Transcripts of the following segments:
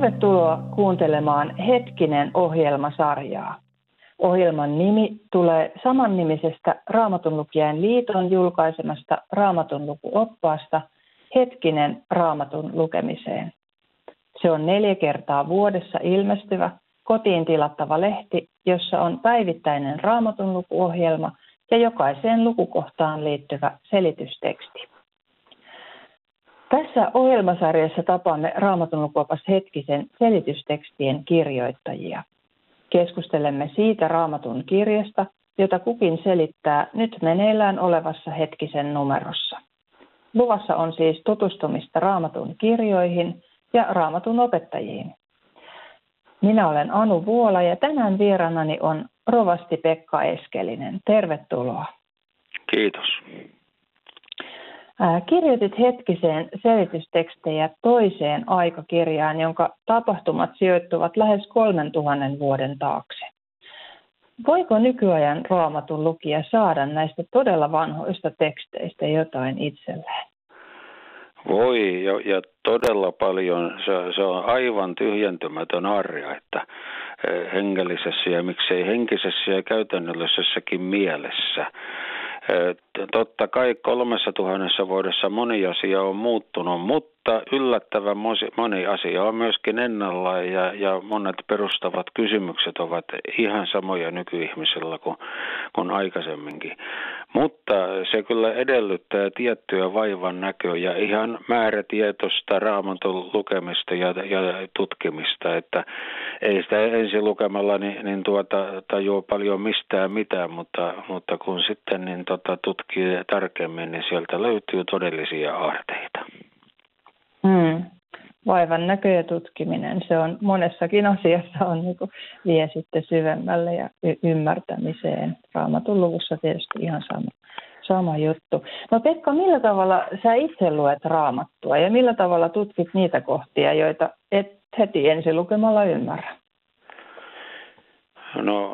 Tervetuloa kuuntelemaan Hetkinen ohjelmasarjaa. Ohjelman nimi tulee samannimisestä Raamatunlukijain liiton julkaisemasta Raamatun lukuoppaasta Hetkinen Raamatun lukemiseen. Se on neljä kertaa vuodessa ilmestyvä kotiin tilattava lehti, jossa on päivittäinen Raamatun lukuohjelma ja jokaiseen lukukohtaan liittyvä selitysteksti. Tässä ohjelmasarjassa tapaamme Raamatun lukuopas hetkisen selitystekstien kirjoittajia. Keskustelemme siitä Raamatun kirjasta, jota kukin selittää nyt meneillään olevassa hetkisen numerossa. Luvassa on siis tutustumista Raamatun kirjoihin ja Raamatun opettajiin. Minä olen Anu Vuola ja tänään vieranani on rovasti Pekka Eskelinen. Tervetuloa. Kiitos. Kirjoitit hetkiseen selitystekstejä toiseen aikakirjaan, jonka tapahtumat sijoittuvat lähes 3000 vuoden taakse. Voiko nykyajan raamatun lukija saada näistä todella vanhoista teksteistä jotain itselleen? Voi, ja, ja todella paljon. Se, se on aivan tyhjentymätön arja, että hengellisessä ja miksei henkisessä ja käytännöllisessäkin mielessä Totta kai kolmessa tuhannessa vuodessa moni asia on muuttunut, mutta yllättävän moni asia on myöskin ennallaan ja, ja monet perustavat kysymykset ovat ihan samoja nykyihmisillä kuin, kuin aikaisemminkin. Mutta se kyllä edellyttää tiettyä vaivan näköä ja ihan määrätietoista raamatun lukemista ja, ja tutkimista, että ei sitä ensin lukemalla niin, niin tuota, tajua paljon mistään mitään, mutta, mutta kun sitten niin tota, tutkii tarkemmin, niin sieltä löytyy todellisia aarteita. Hmm. Vaivan näkö ja tutkiminen, se on monessakin asiassa on niin kuin, vie sitten syvemmälle ja y- ymmärtämiseen. Raamatun luvussa tietysti ihan sama, sama juttu. No Pekka, millä tavalla sä itse luet raamattua ja millä tavalla tutkit niitä kohtia, joita et heti ensi lukemalla ymmärrä? No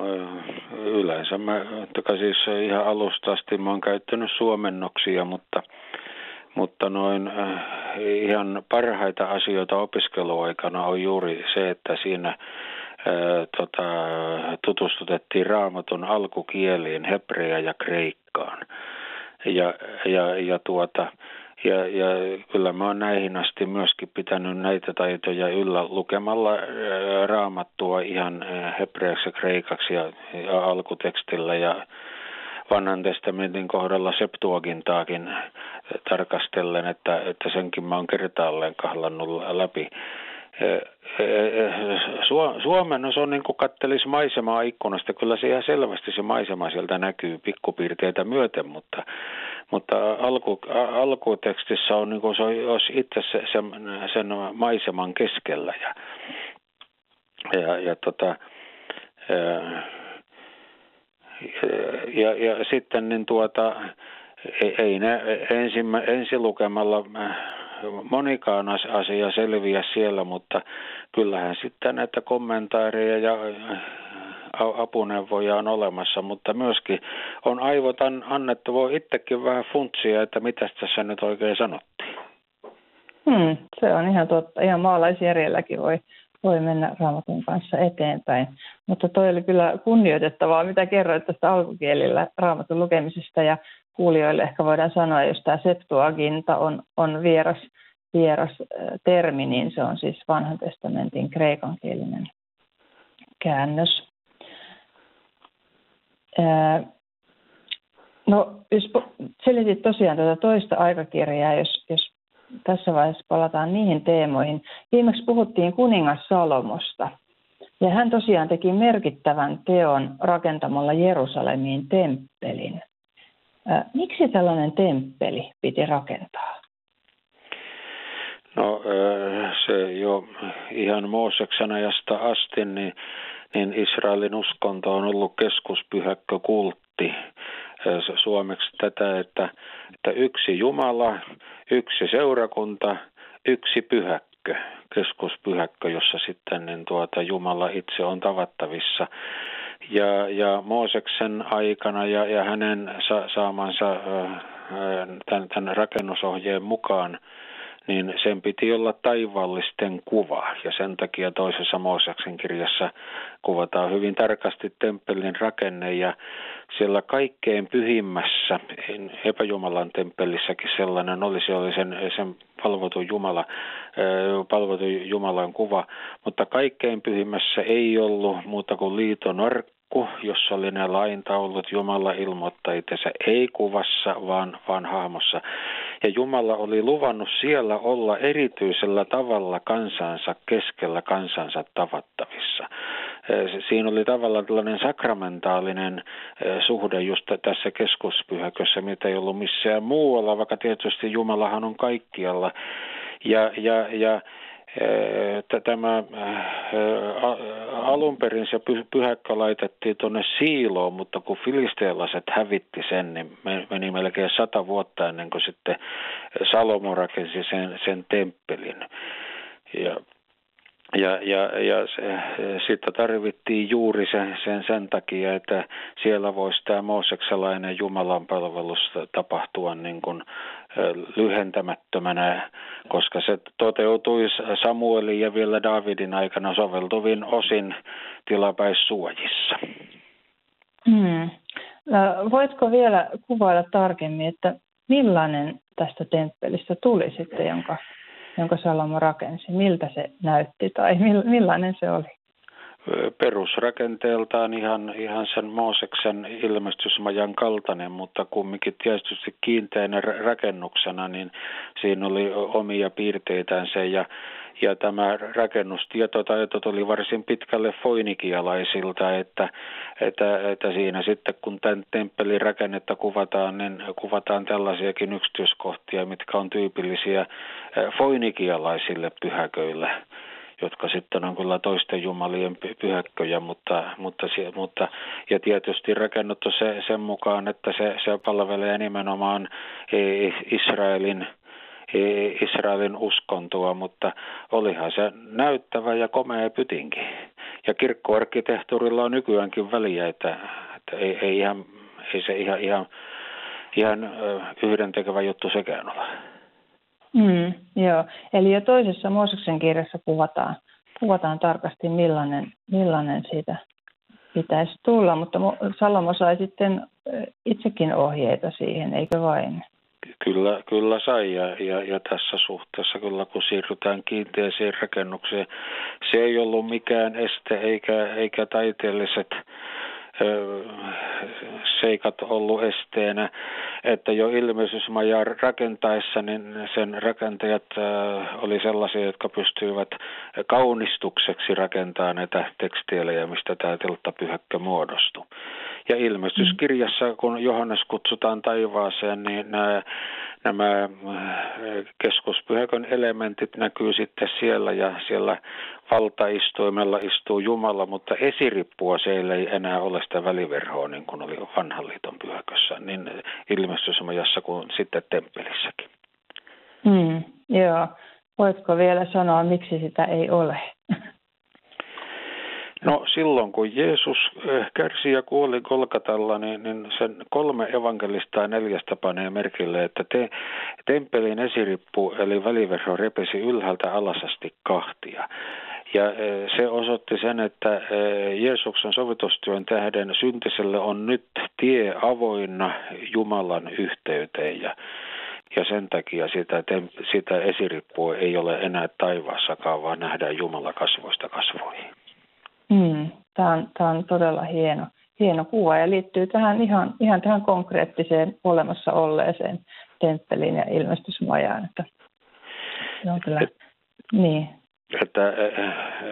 yleensä mä, siis ihan alusta asti mä oon käyttänyt suomennoksia, mutta, mutta noin ihan parhaita asioita opiskeluaikana on juuri se, että siinä ää, tota, tutustutettiin raamatun alkukieliin, hebreä ja kreikkaan. Ja, ja, ja tuota, ja, ja kyllä mä oon näihin asti myöskin pitänyt näitä taitoja yllä lukemalla raamattua ihan hebreaksi, kreikaksi ja, ja alkutekstillä ja vanhan testamentin kohdalla Septuagintaakin tarkastellen, että, että senkin mä oon kertaalleen kahlannut läpi. Suomen se on niin kuin kattelisi maisemaa ikkunasta. Kyllä se ihan selvästi se maisema sieltä näkyy pikkupiirteitä myöten, mutta, mutta alku, alkutekstissä on niin kuin se olisi itse se, sen, sen maiseman keskellä. Ja, ja, ja, tota, ja sitten niin tuota, ei, ei ne ensimmä, ensilukemalla monikaan asia selviä siellä, mutta kyllähän sitten näitä kommentaareja ja apuneuvoja on olemassa, mutta myöskin on aivot annettu, voi itsekin vähän funtsia, että mitä tässä nyt oikein sanottiin. Hmm, se on ihan totta. Ihan maalaisjärjelläkin voi, voi mennä raamatun kanssa eteenpäin. Mutta toi oli kyllä kunnioitettavaa, mitä kerroit tästä alkukielillä raamatun lukemisesta. Ja kuulijoille ehkä voidaan sanoa, jos tämä Septuaginta on, on vieras, vieras termi, niin se on siis vanhan testamentin kreikankielinen käännös. No, jos selitit tosiaan tätä toista aikakirjaa, jos, jos tässä vaiheessa palataan niihin teemoihin. Viimeksi puhuttiin kuningas Salomosta. Ja hän tosiaan teki merkittävän teon rakentamalla Jerusalemiin temppelin. Miksi tällainen temppeli piti rakentaa? No se jo ihan Mooseksen ajasta asti, niin, niin Israelin uskonto on ollut keskuspyhäkkö kultti. Suomeksi tätä, että, että yksi Jumala, yksi seurakunta, yksi pyhäkkö, keskuspyhäkkö, jossa sitten niin tuota, Jumala itse on tavattavissa. Ja, ja Mooseksen aikana ja, ja hänen sa, saamansa tämän, tämän rakennusohjeen mukaan niin sen piti olla taivaallisten kuva. Ja sen takia toisessa Mooseksen kirjassa kuvataan hyvin tarkasti temppelin rakenne ja siellä kaikkein pyhimmässä, epäjumalan temppelissäkin sellainen oli, se oli sen, sen palvotu Jumala, palvotu Jumalan kuva, mutta kaikkein pyhimmässä ei ollut muuta kuin liiton arkku, jossa oli ne laintaulut. Jumala ilmoittaa itse ei kuvassa, vaan, vaan hahmossa. Ja Jumala oli luvannut siellä olla erityisellä tavalla kansansa keskellä kansansa tavattavissa. Siinä oli tavallaan tällainen sakramentaalinen suhde just tässä keskuspyhäkössä, mitä ei ollut missään muualla, vaikka tietysti Jumalahan on kaikkialla. Ja, ja, ja tämä alun perin se pyhäkkä laitettiin tuonne siiloon, mutta kun filisteelaiset hävitti sen, niin meni melkein sata vuotta ennen kuin sitten Salomo rakensi sen, sen temppelin. Ja ja, ja, ja sitä tarvittiin juuri sen, sen, sen takia, että siellä voisi tämä mooseksalainen Jumalan palvelus tapahtua niin kuin lyhentämättömänä, koska se toteutui Samuelin ja vielä Davidin aikana soveltuvin osin tilapäissuojissa. Hmm. Voitko vielä kuvailla tarkemmin, että millainen tästä temppelistä tuli sitten, jonka jonka Salomo rakensi? Miltä se näytti tai millainen se oli? perusrakenteeltaan ihan, ihan sen Mooseksen ilmestysmajan kaltainen, mutta kumminkin tietysti kiinteänä rakennuksena, niin siinä oli omia piirteitänsä ja, ja tämä rakennustietotaito tuli varsin pitkälle foinikialaisilta, että, että, että siinä sitten kun tämän temppelin rakennetta kuvataan, niin kuvataan tällaisiakin yksityiskohtia, mitkä on tyypillisiä foinikialaisille pyhäköille jotka sitten on kyllä toisten jumalien pyhäkköjä, mutta, mutta, mutta ja tietysti rakennettu se, sen mukaan, että se, se palvelee nimenomaan Israelin Israelin uskontoa, mutta olihan se näyttävä ja komea pytinki. Ja kirkkoarkkitehtuurilla on nykyäänkin väliä, että, että ei, ei, ihan, ei se ihan, ihan, ihan yhdentekevä juttu sekään ole. Mm, joo, eli jo toisessa Mooseksen kirjassa kuvataan, kuvataan tarkasti millainen, millainen siitä pitäisi tulla, mutta Salomo sai sitten itsekin ohjeita siihen, eikö vain? Kyllä, kyllä sai ja, ja, ja tässä suhteessa kyllä kun siirrytään kiinteisiin rakennukseen, se ei ollut mikään este eikä, eikä taiteelliset seikat ollut esteenä, että jo ilmeisysmaja rakentaessa, niin sen rakentajat oli sellaisia, jotka pystyivät kaunistukseksi rakentamaan näitä tekstiilejä, mistä tämä telttapyhäkkö muodostui. Ja ilmestyskirjassa, kun Johannes kutsutaan taivaaseen, niin nämä, nämä äh, keskuspyhäkön elementit näkyy sitten siellä ja siellä valtaistuimella istuu Jumala, mutta esirippua siellä ei enää ole sitä väliverhoa niin kuin oli vanhan liiton pyhäkössä, niin ilmestysmajassa kuin sitten temppelissäkin. Mm, joo. Voitko vielä sanoa, miksi sitä ei ole? No silloin kun Jeesus eh, kärsi ja kuoli Kolkatalla, niin, niin sen kolme evankelista ja neljästä panee merkille, että te, temppelin esirippu eli väliverho repesi ylhäältä alasasti kahtia. Ja eh, se osoitti sen, että eh, Jeesuksen sovitustyön tähden syntiselle on nyt tie avoinna Jumalan yhteyteen ja ja sen takia sitä, sitä esirippua ei ole enää taivaassakaan, vaan nähdään Jumala kasvoista kasvoihin. Mm, tämä, on, tämä on todella hieno, hieno kuva ja liittyy tähän ihan, ihan tähän konkreettiseen olemassa olleeseen temppeliin ja ilmestysmajaan. Että se on kyllä, Et, niin. Että,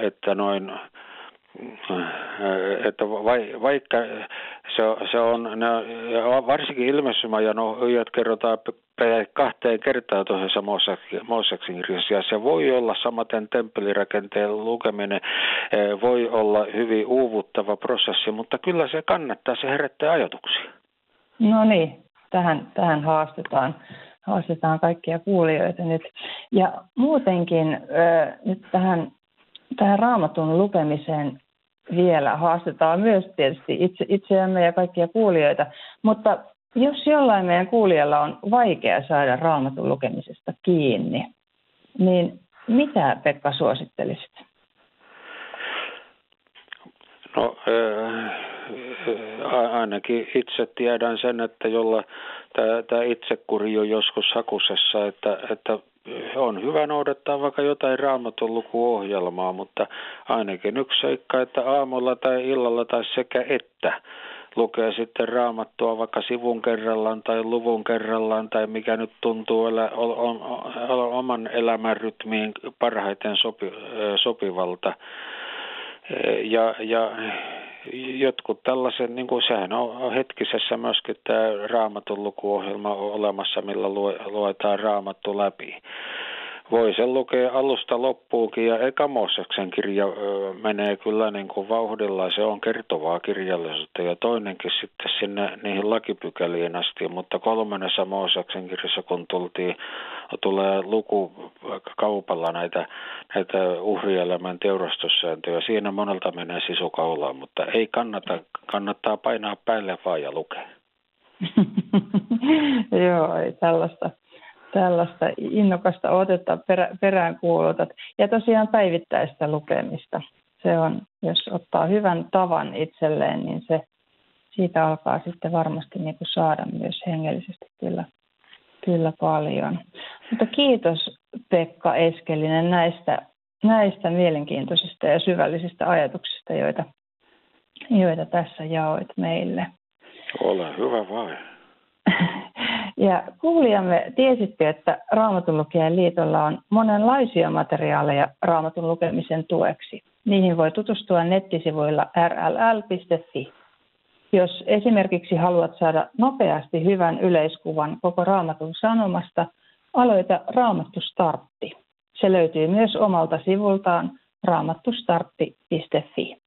että noin että vaikka se, se on, ne, varsinkin ilmestysmajan ohjat kerrotaan kahteen kertaan tuossa Mooseksin kirjassa, ja se voi olla samaten temppelirakenteen lukeminen, eh, voi olla hyvin uuvuttava prosessi, mutta kyllä se kannattaa, se herättää ajatuksia. No niin, tähän, tähän haastetaan, haastetaan kaikkia kuulijoita nyt. Ja muutenkin äh, nyt tähän, tähän raamatun lukemiseen vielä haastetaan myös tietysti itse, itseämme ja kaikkia kuulijoita, mutta jos jollain meidän kuulijalla on vaikea saada raamatun lukemisesta kiinni, niin mitä Pekka suosittelisit? No ainakin itse tiedän sen, että jolla tämä itsekuri on joskus hakusessa, että, että on hyvä noudattaa vaikka jotain raamatun lukuohjelmaa, mutta ainakin yksi seikka, että aamulla tai illalla tai sekä että lukee sitten raamattua vaikka sivun kerrallaan tai luvun kerrallaan tai mikä nyt tuntuu oman elämän rytmiin parhaiten sopi, sopivalta. Ja, ja jotkut tällaiset, niin kuin sehän on hetkisessä myöskin tämä raamatun lukuohjelma olemassa, millä luetaan raamattu läpi voi sen lukea alusta loppuukin ja eka Mooseksen kirja menee kyllä niin kuin vauhdilla, se on kertovaa kirjallisuutta ja toinenkin sitten sinne niihin lakipykäliin asti, mutta kolmannessa Mooseksen kirjassa kun tultiin, tulee luku kaupalla näitä, näitä uhrielämän teurastussääntöjä, siinä monelta menee sisukaulaan, mutta ei kannata, kannattaa painaa päälle vaan ja lukea. Joo, ei tällaista tällaista innokasta otetta perä, perään kuulutat. Ja tosiaan päivittäistä lukemista. Se on, jos ottaa hyvän tavan itselleen, niin se siitä alkaa sitten varmasti niin kuin saada myös hengellisesti kyllä, kyllä paljon. Mutta kiitos Pekka Eskelinen näistä, näistä mielenkiintoisista ja syvällisistä ajatuksista, joita, joita tässä jaoit meille. Ole hyvä vai. Ja kuulijamme, tiesitte, että Raamatun liitolla on monenlaisia materiaaleja Raamatun lukemisen tueksi. Niihin voi tutustua nettisivuilla rll.fi. Jos esimerkiksi haluat saada nopeasti hyvän yleiskuvan koko Raamatun sanomasta, aloita Raamattu Startti. Se löytyy myös omalta sivultaan raamattustartti.fi.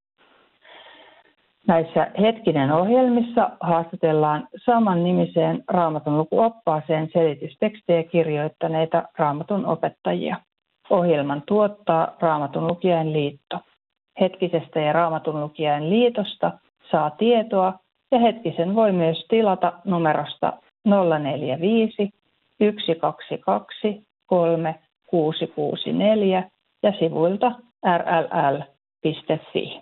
Näissä hetkinen ohjelmissa haastatellaan saman nimiseen raamatun lukuoppaaseen selitystekstejä kirjoittaneita raamatun opettajia. Ohjelman tuottaa Raamatun lukijain liitto. Hetkisestä ja Raamatun lukijain liitosta saa tietoa ja hetkisen voi myös tilata numerosta 045 122 3664 ja sivuilta rll.fi.